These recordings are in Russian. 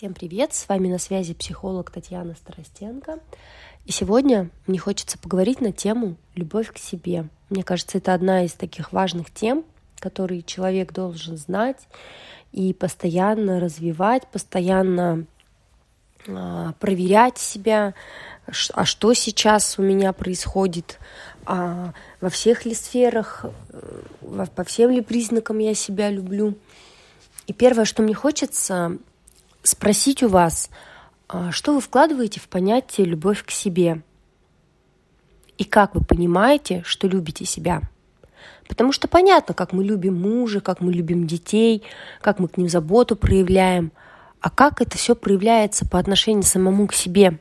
Всем привет! С вами на связи психолог Татьяна Старостенко. И сегодня мне хочется поговорить на тему «Любовь к себе». Мне кажется, это одна из таких важных тем, которые человек должен знать и постоянно развивать, постоянно а, проверять себя, а что сейчас у меня происходит, а во всех ли сферах, э, по всем ли признакам я себя люблю. И первое, что мне хочется спросить у вас, а, что вы вкладываете в понятие «любовь к себе» и как вы понимаете, что любите себя. Потому что понятно, как мы любим мужа, как мы любим детей, как мы к ним заботу проявляем, а как это все проявляется по отношению самому к себе.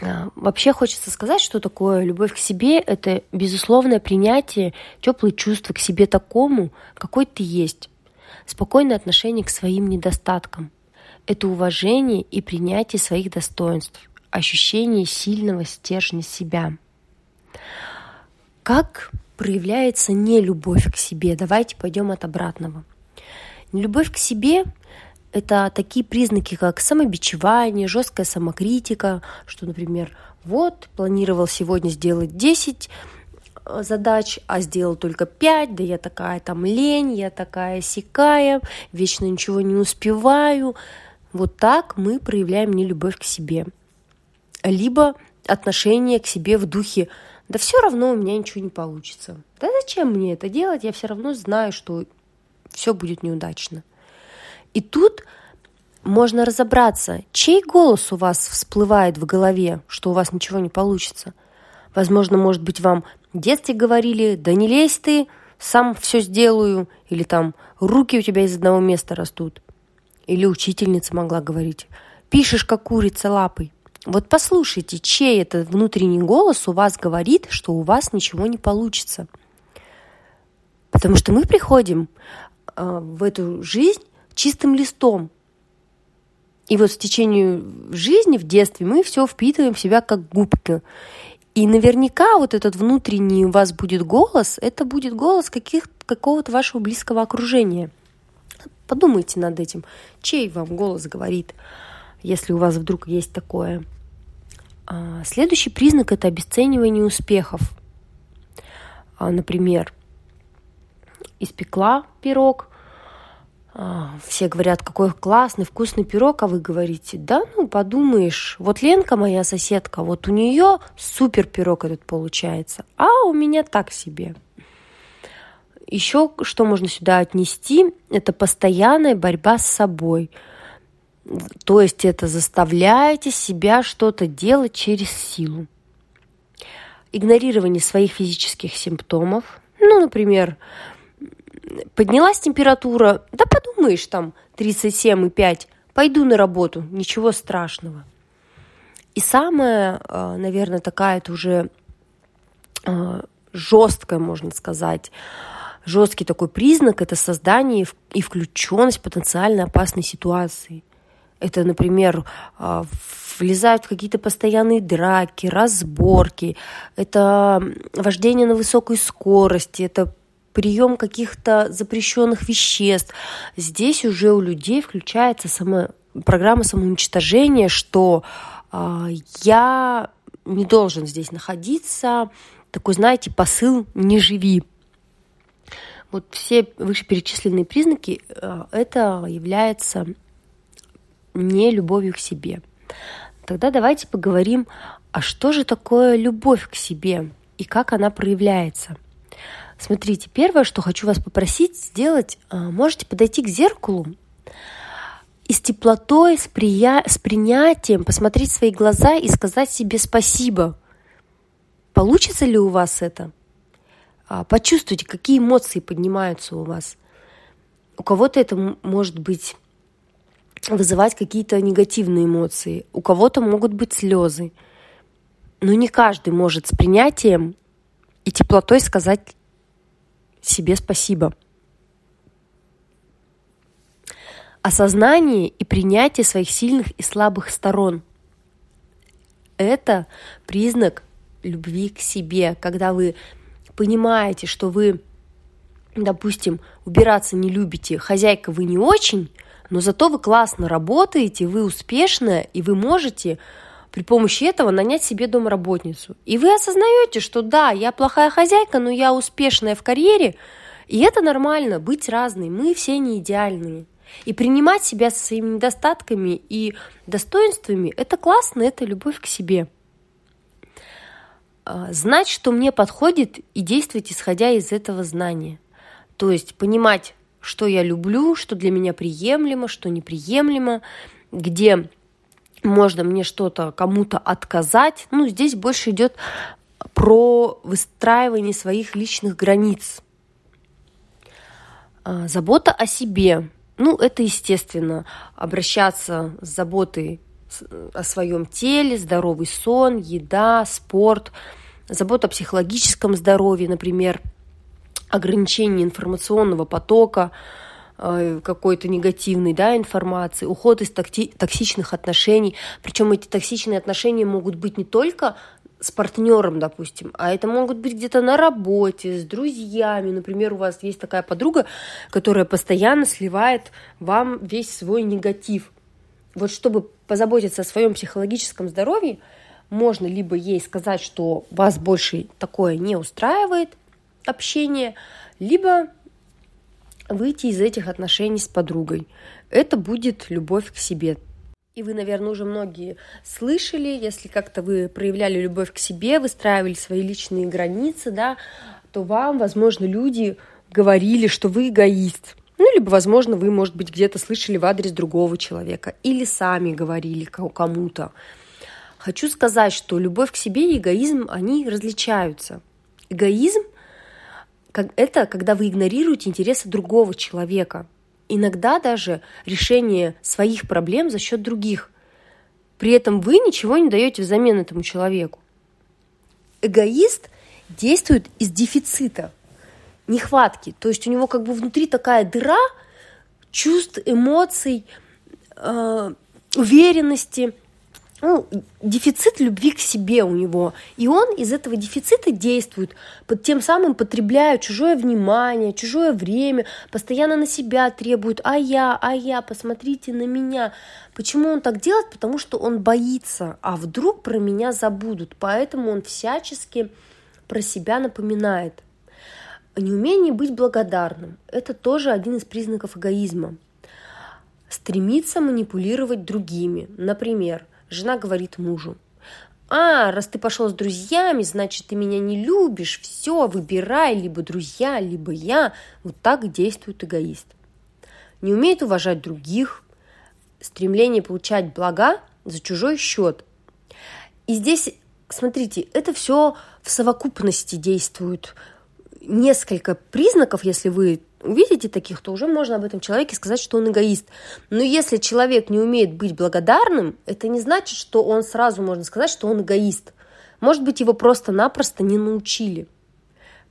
А, вообще хочется сказать, что такое любовь к себе – это безусловное принятие, теплые чувства к себе такому, какой ты есть спокойное отношение к своим недостаткам. Это уважение и принятие своих достоинств, ощущение сильного стержня себя. Как проявляется нелюбовь к себе? Давайте пойдем от обратного. Нелюбовь к себе – это такие признаки, как самобичевание, жесткая самокритика, что, например, вот, планировал сегодня сделать 10 Э, задач, а сделал только пять, да я такая там лень, я такая сикая, вечно ничего не успеваю. Вот так мы проявляем нелюбовь к себе. Либо отношение к себе в духе да все равно у меня ничего не получится. Да зачем мне это делать? Я все равно знаю, что все будет неудачно. И тут можно разобраться, чей голос у вас всплывает в голове, что у вас ничего не получится. Возможно, может быть, вам в детстве говорили, да не лезь ты, сам все сделаю, или там руки у тебя из одного места растут. Или учительница могла говорить, пишешь, как курица лапой. Вот послушайте, чей этот внутренний голос у вас говорит, что у вас ничего не получится. Потому что мы приходим э, в эту жизнь чистым листом. И вот в течение жизни, в детстве, мы все впитываем в себя как губка. И наверняка вот этот внутренний у вас будет голос, это будет голос каких, какого-то вашего близкого окружения. Подумайте над этим, чей вам голос говорит, если у вас вдруг есть такое. А, следующий признак – это обесценивание успехов. А, например, испекла пирог, все говорят, какой классный, вкусный пирог, а вы говорите, да, ну, подумаешь, вот Ленка моя соседка, вот у нее супер пирог этот получается, а у меня так себе. Еще что можно сюда отнести, это постоянная борьба с собой. То есть это заставляете себя что-то делать через силу. Игнорирование своих физических симптомов. Ну, например, поднялась температура, да подумаешь, там 37,5, пойду на работу, ничего страшного. И самая, а, наверное, такая это уже а, жесткая, можно сказать, жесткий такой признак – это создание и включенность потенциально опасной ситуации. Это, например, а, влезают в какие-то постоянные драки, разборки, это вождение на высокой скорости, это прием каких-то запрещенных веществ. Здесь уже у людей включается сама программа самоуничтожения, что э, я не должен здесь находиться. Такой, знаете, посыл «не живи». Вот все вышеперечисленные признаки э, это является не любовью к себе. Тогда давайте поговорим, а что же такое любовь к себе и как она проявляется – Смотрите, первое, что хочу вас попросить сделать, а, можете подойти к зеркалу и с теплотой, с, прия... с принятием посмотреть в свои глаза и сказать себе спасибо. Получится ли у вас это? А, почувствуйте, какие эмоции поднимаются у вас. У кого-то это может быть вызывать какие-то негативные эмоции, у кого-то могут быть слезы. Но не каждый может с принятием и теплотой сказать себе спасибо. Осознание и принятие своих сильных и слабых сторон – это признак любви к себе, когда вы понимаете, что вы допустим, убираться не любите, хозяйка вы не очень, но зато вы классно работаете, вы успешная, и вы можете при помощи этого нанять себе домработницу. И вы осознаете, что да, я плохая хозяйка, но я успешная в карьере, и это нормально, быть разной, мы все не идеальные. И принимать себя со своими недостатками и достоинствами – это классно, это любовь к себе. А, знать, что мне подходит, и действовать, исходя из этого знания. То есть понимать, что я люблю, что для меня приемлемо, что неприемлемо, где можно мне что-то кому-то отказать. Ну, здесь больше идет про выстраивание своих личных границ. А, забота о себе. Ну, это естественно. Обращаться с заботой о своем теле, здоровый сон, еда, спорт, забота о психологическом здоровье, например, ограничение информационного потока, какой-то негативной да, информации, уход из токсичных отношений. Причем эти токсичные отношения могут быть не только с партнером, допустим, а это могут быть где-то на работе, с друзьями. Например, у вас есть такая подруга, которая постоянно сливает вам весь свой негатив. Вот чтобы позаботиться о своем психологическом здоровье, можно либо ей сказать, что вас больше такое не устраивает общение, либо выйти из этих отношений с подругой. Это будет любовь к себе. И вы, наверное, уже многие слышали, если как-то вы проявляли любовь к себе, выстраивали свои личные границы, да, то вам, возможно, люди говорили, что вы эгоист. Ну, либо, возможно, вы, может быть, где-то слышали в адрес другого человека или сами говорили кому-то. Хочу сказать, что любовь к себе и эгоизм, они различаются. Эгоизм – это когда вы игнорируете интересы другого человека – иногда даже решение своих проблем за счет других. При этом вы ничего не даете взамен этому человеку. Эгоист действует из дефицита, нехватки. То есть у него как бы внутри такая дыра чувств, эмоций, э, уверенности – ну, дефицит любви к себе у него. И он из этого дефицита действует, под тем самым потребляя чужое внимание, чужое время, постоянно на себя требует, а я, а я, посмотрите на меня. Почему он так делает? Потому что он боится, а вдруг про меня забудут. Поэтому он всячески про себя напоминает. Неумение быть благодарным – это тоже один из признаков эгоизма. Стремиться манипулировать другими. Например, Жена говорит мужу. А, раз ты пошел с друзьями, значит, ты меня не любишь. Все, выбирай, либо друзья, либо я. Вот так действует эгоист. Не умеет уважать других, стремление получать блага за чужой счет. И здесь, смотрите, это все в совокупности действует. Несколько признаков, если вы увидите таких, то уже можно об этом человеке сказать, что он эгоист. Но если человек не умеет быть благодарным, это не значит, что он сразу можно сказать, что он эгоист. Может быть, его просто-напросто не научили.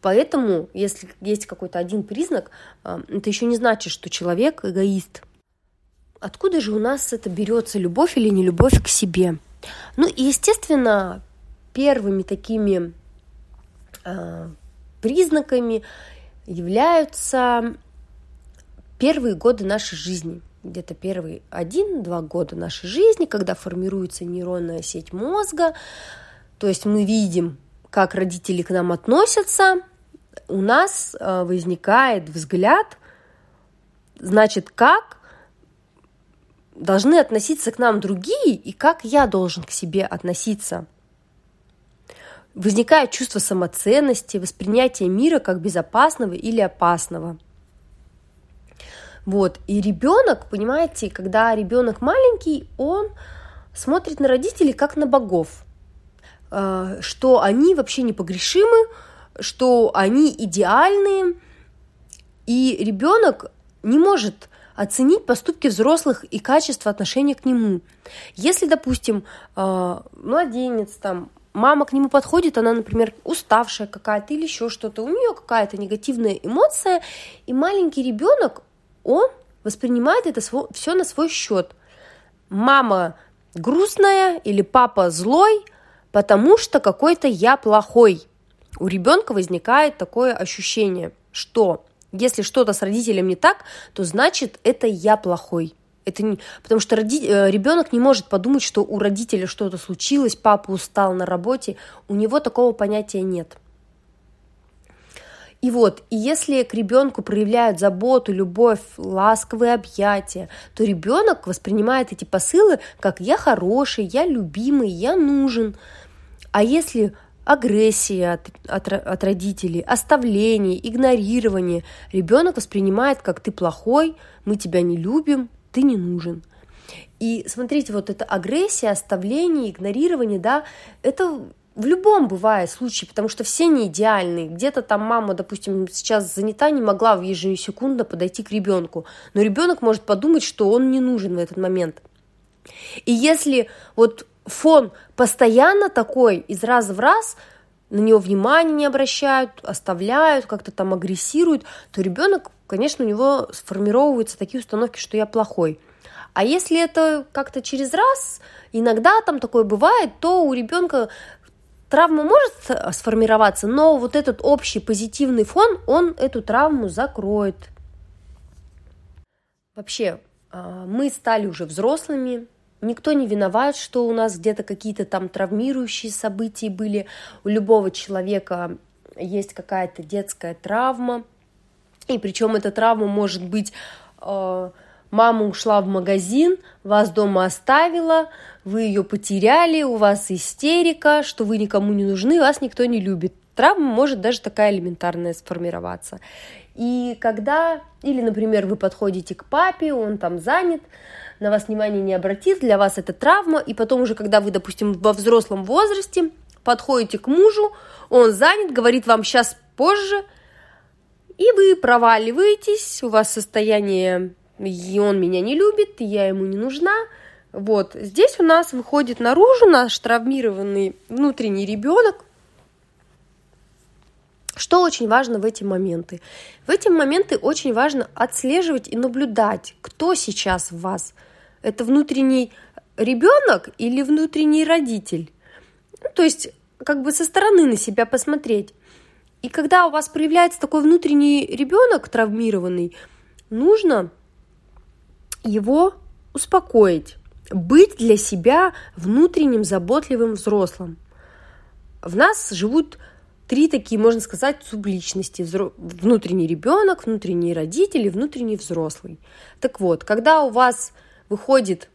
Поэтому, если есть какой-то один признак, а, это еще не значит, что человек эгоист. Откуда же у нас это берется, любовь или не любовь к себе? Ну и, естественно, первыми такими э, признаками являются первые годы нашей жизни, где-то первые один-два года нашей жизни, когда формируется нейронная сеть мозга, то есть мы видим, как родители к нам относятся, у нас э, возникает взгляд, значит, как должны относиться к нам другие и как я должен к себе относиться возникает чувство самоценности, воспринятие мира как безопасного или опасного. Вот. И ребенок, понимаете, когда ребенок маленький, он смотрит на родителей как на богов, э, что они вообще непогрешимы, что они идеальные, и ребенок не может оценить поступки взрослых и качество отношения к нему. Если, допустим, э, младенец там мама к нему подходит, она, например, уставшая какая-то или еще что-то, у нее какая-то негативная эмоция, и маленький ребенок, он воспринимает это все на свой счет. Мама грустная или папа злой, потому что какой-то я плохой. У ребенка возникает такое ощущение, что Если что-то с родителем не так, то значит это я плохой. Это не... Потому что роди... Э, ребенок не может подумать, что у родителя что-то случилось, папа устал на работе. У него такого понятия нет. И вот, и если к ребенку проявляют заботу, любовь, ласковые объятия, то ребенок воспринимает эти посылы как я хороший, я любимый, я нужен. А если агрессия от, от, от родителей, оставление, игнорирование, ребенок воспринимает как ты плохой, мы тебя не любим, ты не нужен. И смотрите, вот эта агрессия, оставление, игнорирование, да, это в любом бывает случае, потому что все не идеальные. Где-то там мама, допустим, сейчас занята, не могла в ежесекундно подойти к ребенку. Но ребенок может подумать, что он не нужен в этот момент. И если вот фон постоянно такой, из раза в раз, на него внимания не обращают, оставляют, как-то там агрессируют, то ребенок, конечно, у него сформировываются такие установки, что я плохой. А если это как-то через раз, иногда там такое бывает, то у ребенка травма может сформироваться, но вот этот общий позитивный фон, он эту травму закроет. Вообще, а, мы стали уже взрослыми, никто не виноват, что у нас где-то какие-то там травмирующие события были. У любого человека есть какая-то детская травма, и причем эта травма может быть а, Мама ушла в магазин, вас дома оставила, вы ее потеряли, у вас истерика, что вы никому не нужны, вас никто не любит. Травма может даже такая элементарная сформироваться. И когда, или, например, вы подходите к папе, он там занят, на вас внимание не обратит, для вас это травма, и потом уже, когда вы, допустим, во взрослом возрасте, подходите к мужу, он занят, говорит вам сейчас позже, и вы проваливаетесь, у вас состояние и он меня не любит, и я ему не нужна. Вот, здесь у нас выходит наружу наш травмированный внутренний ребенок. Что очень важно в эти моменты? В эти моменты очень важно отслеживать и наблюдать, кто сейчас в вас. Это внутренний ребенок или внутренний родитель? Ну, то есть, как бы со стороны на себя посмотреть. И когда у вас проявляется такой внутренний ребенок травмированный, нужно его успокоить, быть для себя внутренним заботливым взрослым. В нас живут три такие, можно сказать, субличности. Внутренний ребенок, внутренний родитель и внутренний взрослый. Так вот, когда у вас выходит,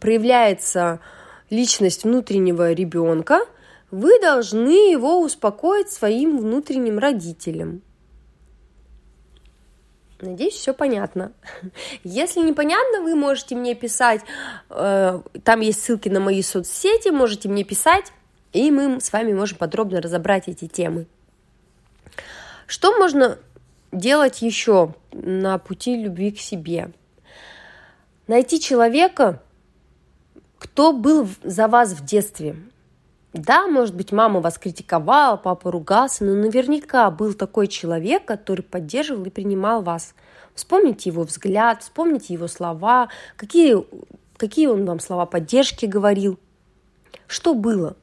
проявляется личность внутреннего ребенка, вы должны его успокоить своим внутренним родителем. Надеюсь, все понятно. Если непонятно, вы можете мне писать, э, там есть ссылки на мои соцсети, можете мне писать, и мы с вами можем подробно разобрать эти темы. Что можно делать еще на пути любви к себе? Найти человека, кто был за вас в детстве, да, может быть, мама вас критиковала, папа ругался, но наверняка был такой человек, который поддерживал и принимал вас. Вспомните его взгляд, вспомните его слова, какие, какие он вам слова поддержки говорил. Что было?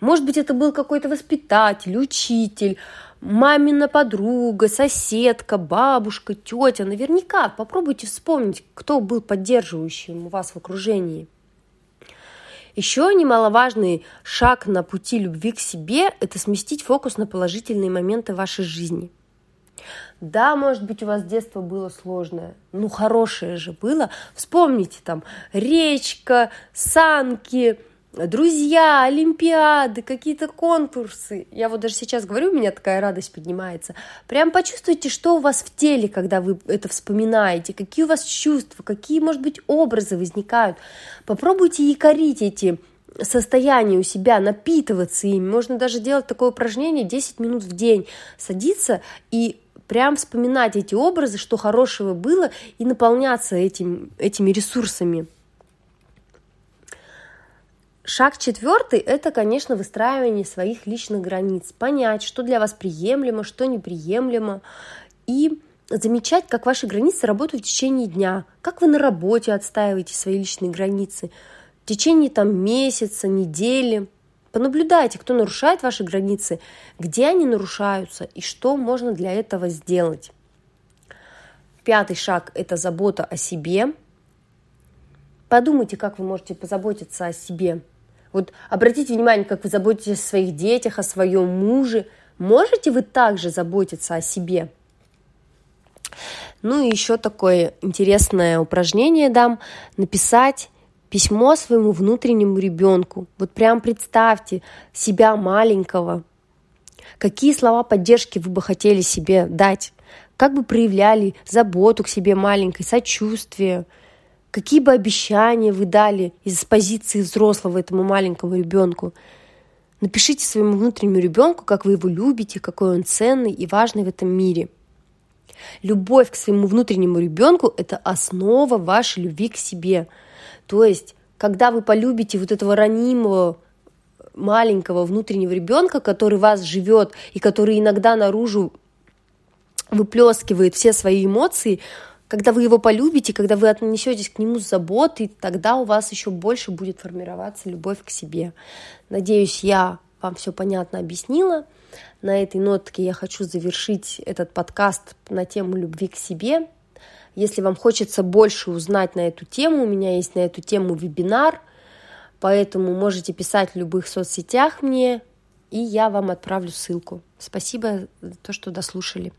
Может быть, это был какой-то воспитатель, учитель, мамина подруга, соседка, бабушка, тетя. Наверняка попробуйте вспомнить, кто был поддерживающим вас в окружении. Еще немаловажный шаг на пути любви к себе – это сместить фокус на положительные моменты вашей жизни. Да, может быть, у вас детство было сложное, ну хорошее же было. Вспомните там речка, санки, друзья, олимпиады, какие-то конкурсы. Я вот даже сейчас говорю, у меня такая радость поднимается. Прям почувствуйте, что у вас в теле, когда вы это вспоминаете, какие у вас чувства, какие, может быть, образы возникают. Попробуйте якорить эти состояния у себя, напитываться ими. Можно даже делать такое упражнение 10 минут в день. Садиться и прям вспоминать эти образы, что хорошего было, и наполняться этим, этими ресурсами. Шаг четвертый – это, конечно, выстраивание своих личных границ. Понять, что для вас приемлемо, что неприемлемо. И замечать, как ваши границы работают в течение дня, как вы на работе отстаиваете свои личные границы, в течение там месяца, недели. Понаблюдайте, кто нарушает ваши границы, где они нарушаются и что можно для этого сделать. Пятый шаг – это забота о себе. Подумайте, как вы можете позаботиться о себе. Вот обратите внимание, как вы заботитесь о своих детях, о своем муже. Можете вы также заботиться о себе? Ну и еще такое интересное упражнение дам. Написать письмо своему внутреннему ребенку. Вот прям представьте себя маленького. Какие слова поддержки вы бы хотели себе дать? Как бы проявляли заботу к себе маленькой, сочувствие? Какие бы обещания вы дали из позиции взрослого этому маленькому ребенку? Напишите своему внутреннему ребенку, как вы его любите, какой он ценный и важный в этом мире – Любовь к своему внутреннему ребенку – это основа вашей любви к себе. То есть, когда вы полюбите вот этого ранимого, маленького внутреннего ребенка, который вас живет и который иногда наружу выплескивает все свои эмоции, когда вы его полюбите, когда вы отнесетесь к нему с заботой, тогда у вас еще больше будет формироваться любовь к себе. Надеюсь, я вам все понятно объяснила. На этой нотке я хочу завершить этот подкаст на тему любви к себе. Если вам хочется больше узнать на эту тему, у меня есть на эту тему вебинар, поэтому можете писать в любых соцсетях мне, и я вам отправлю ссылку. Спасибо за то, что дослушали.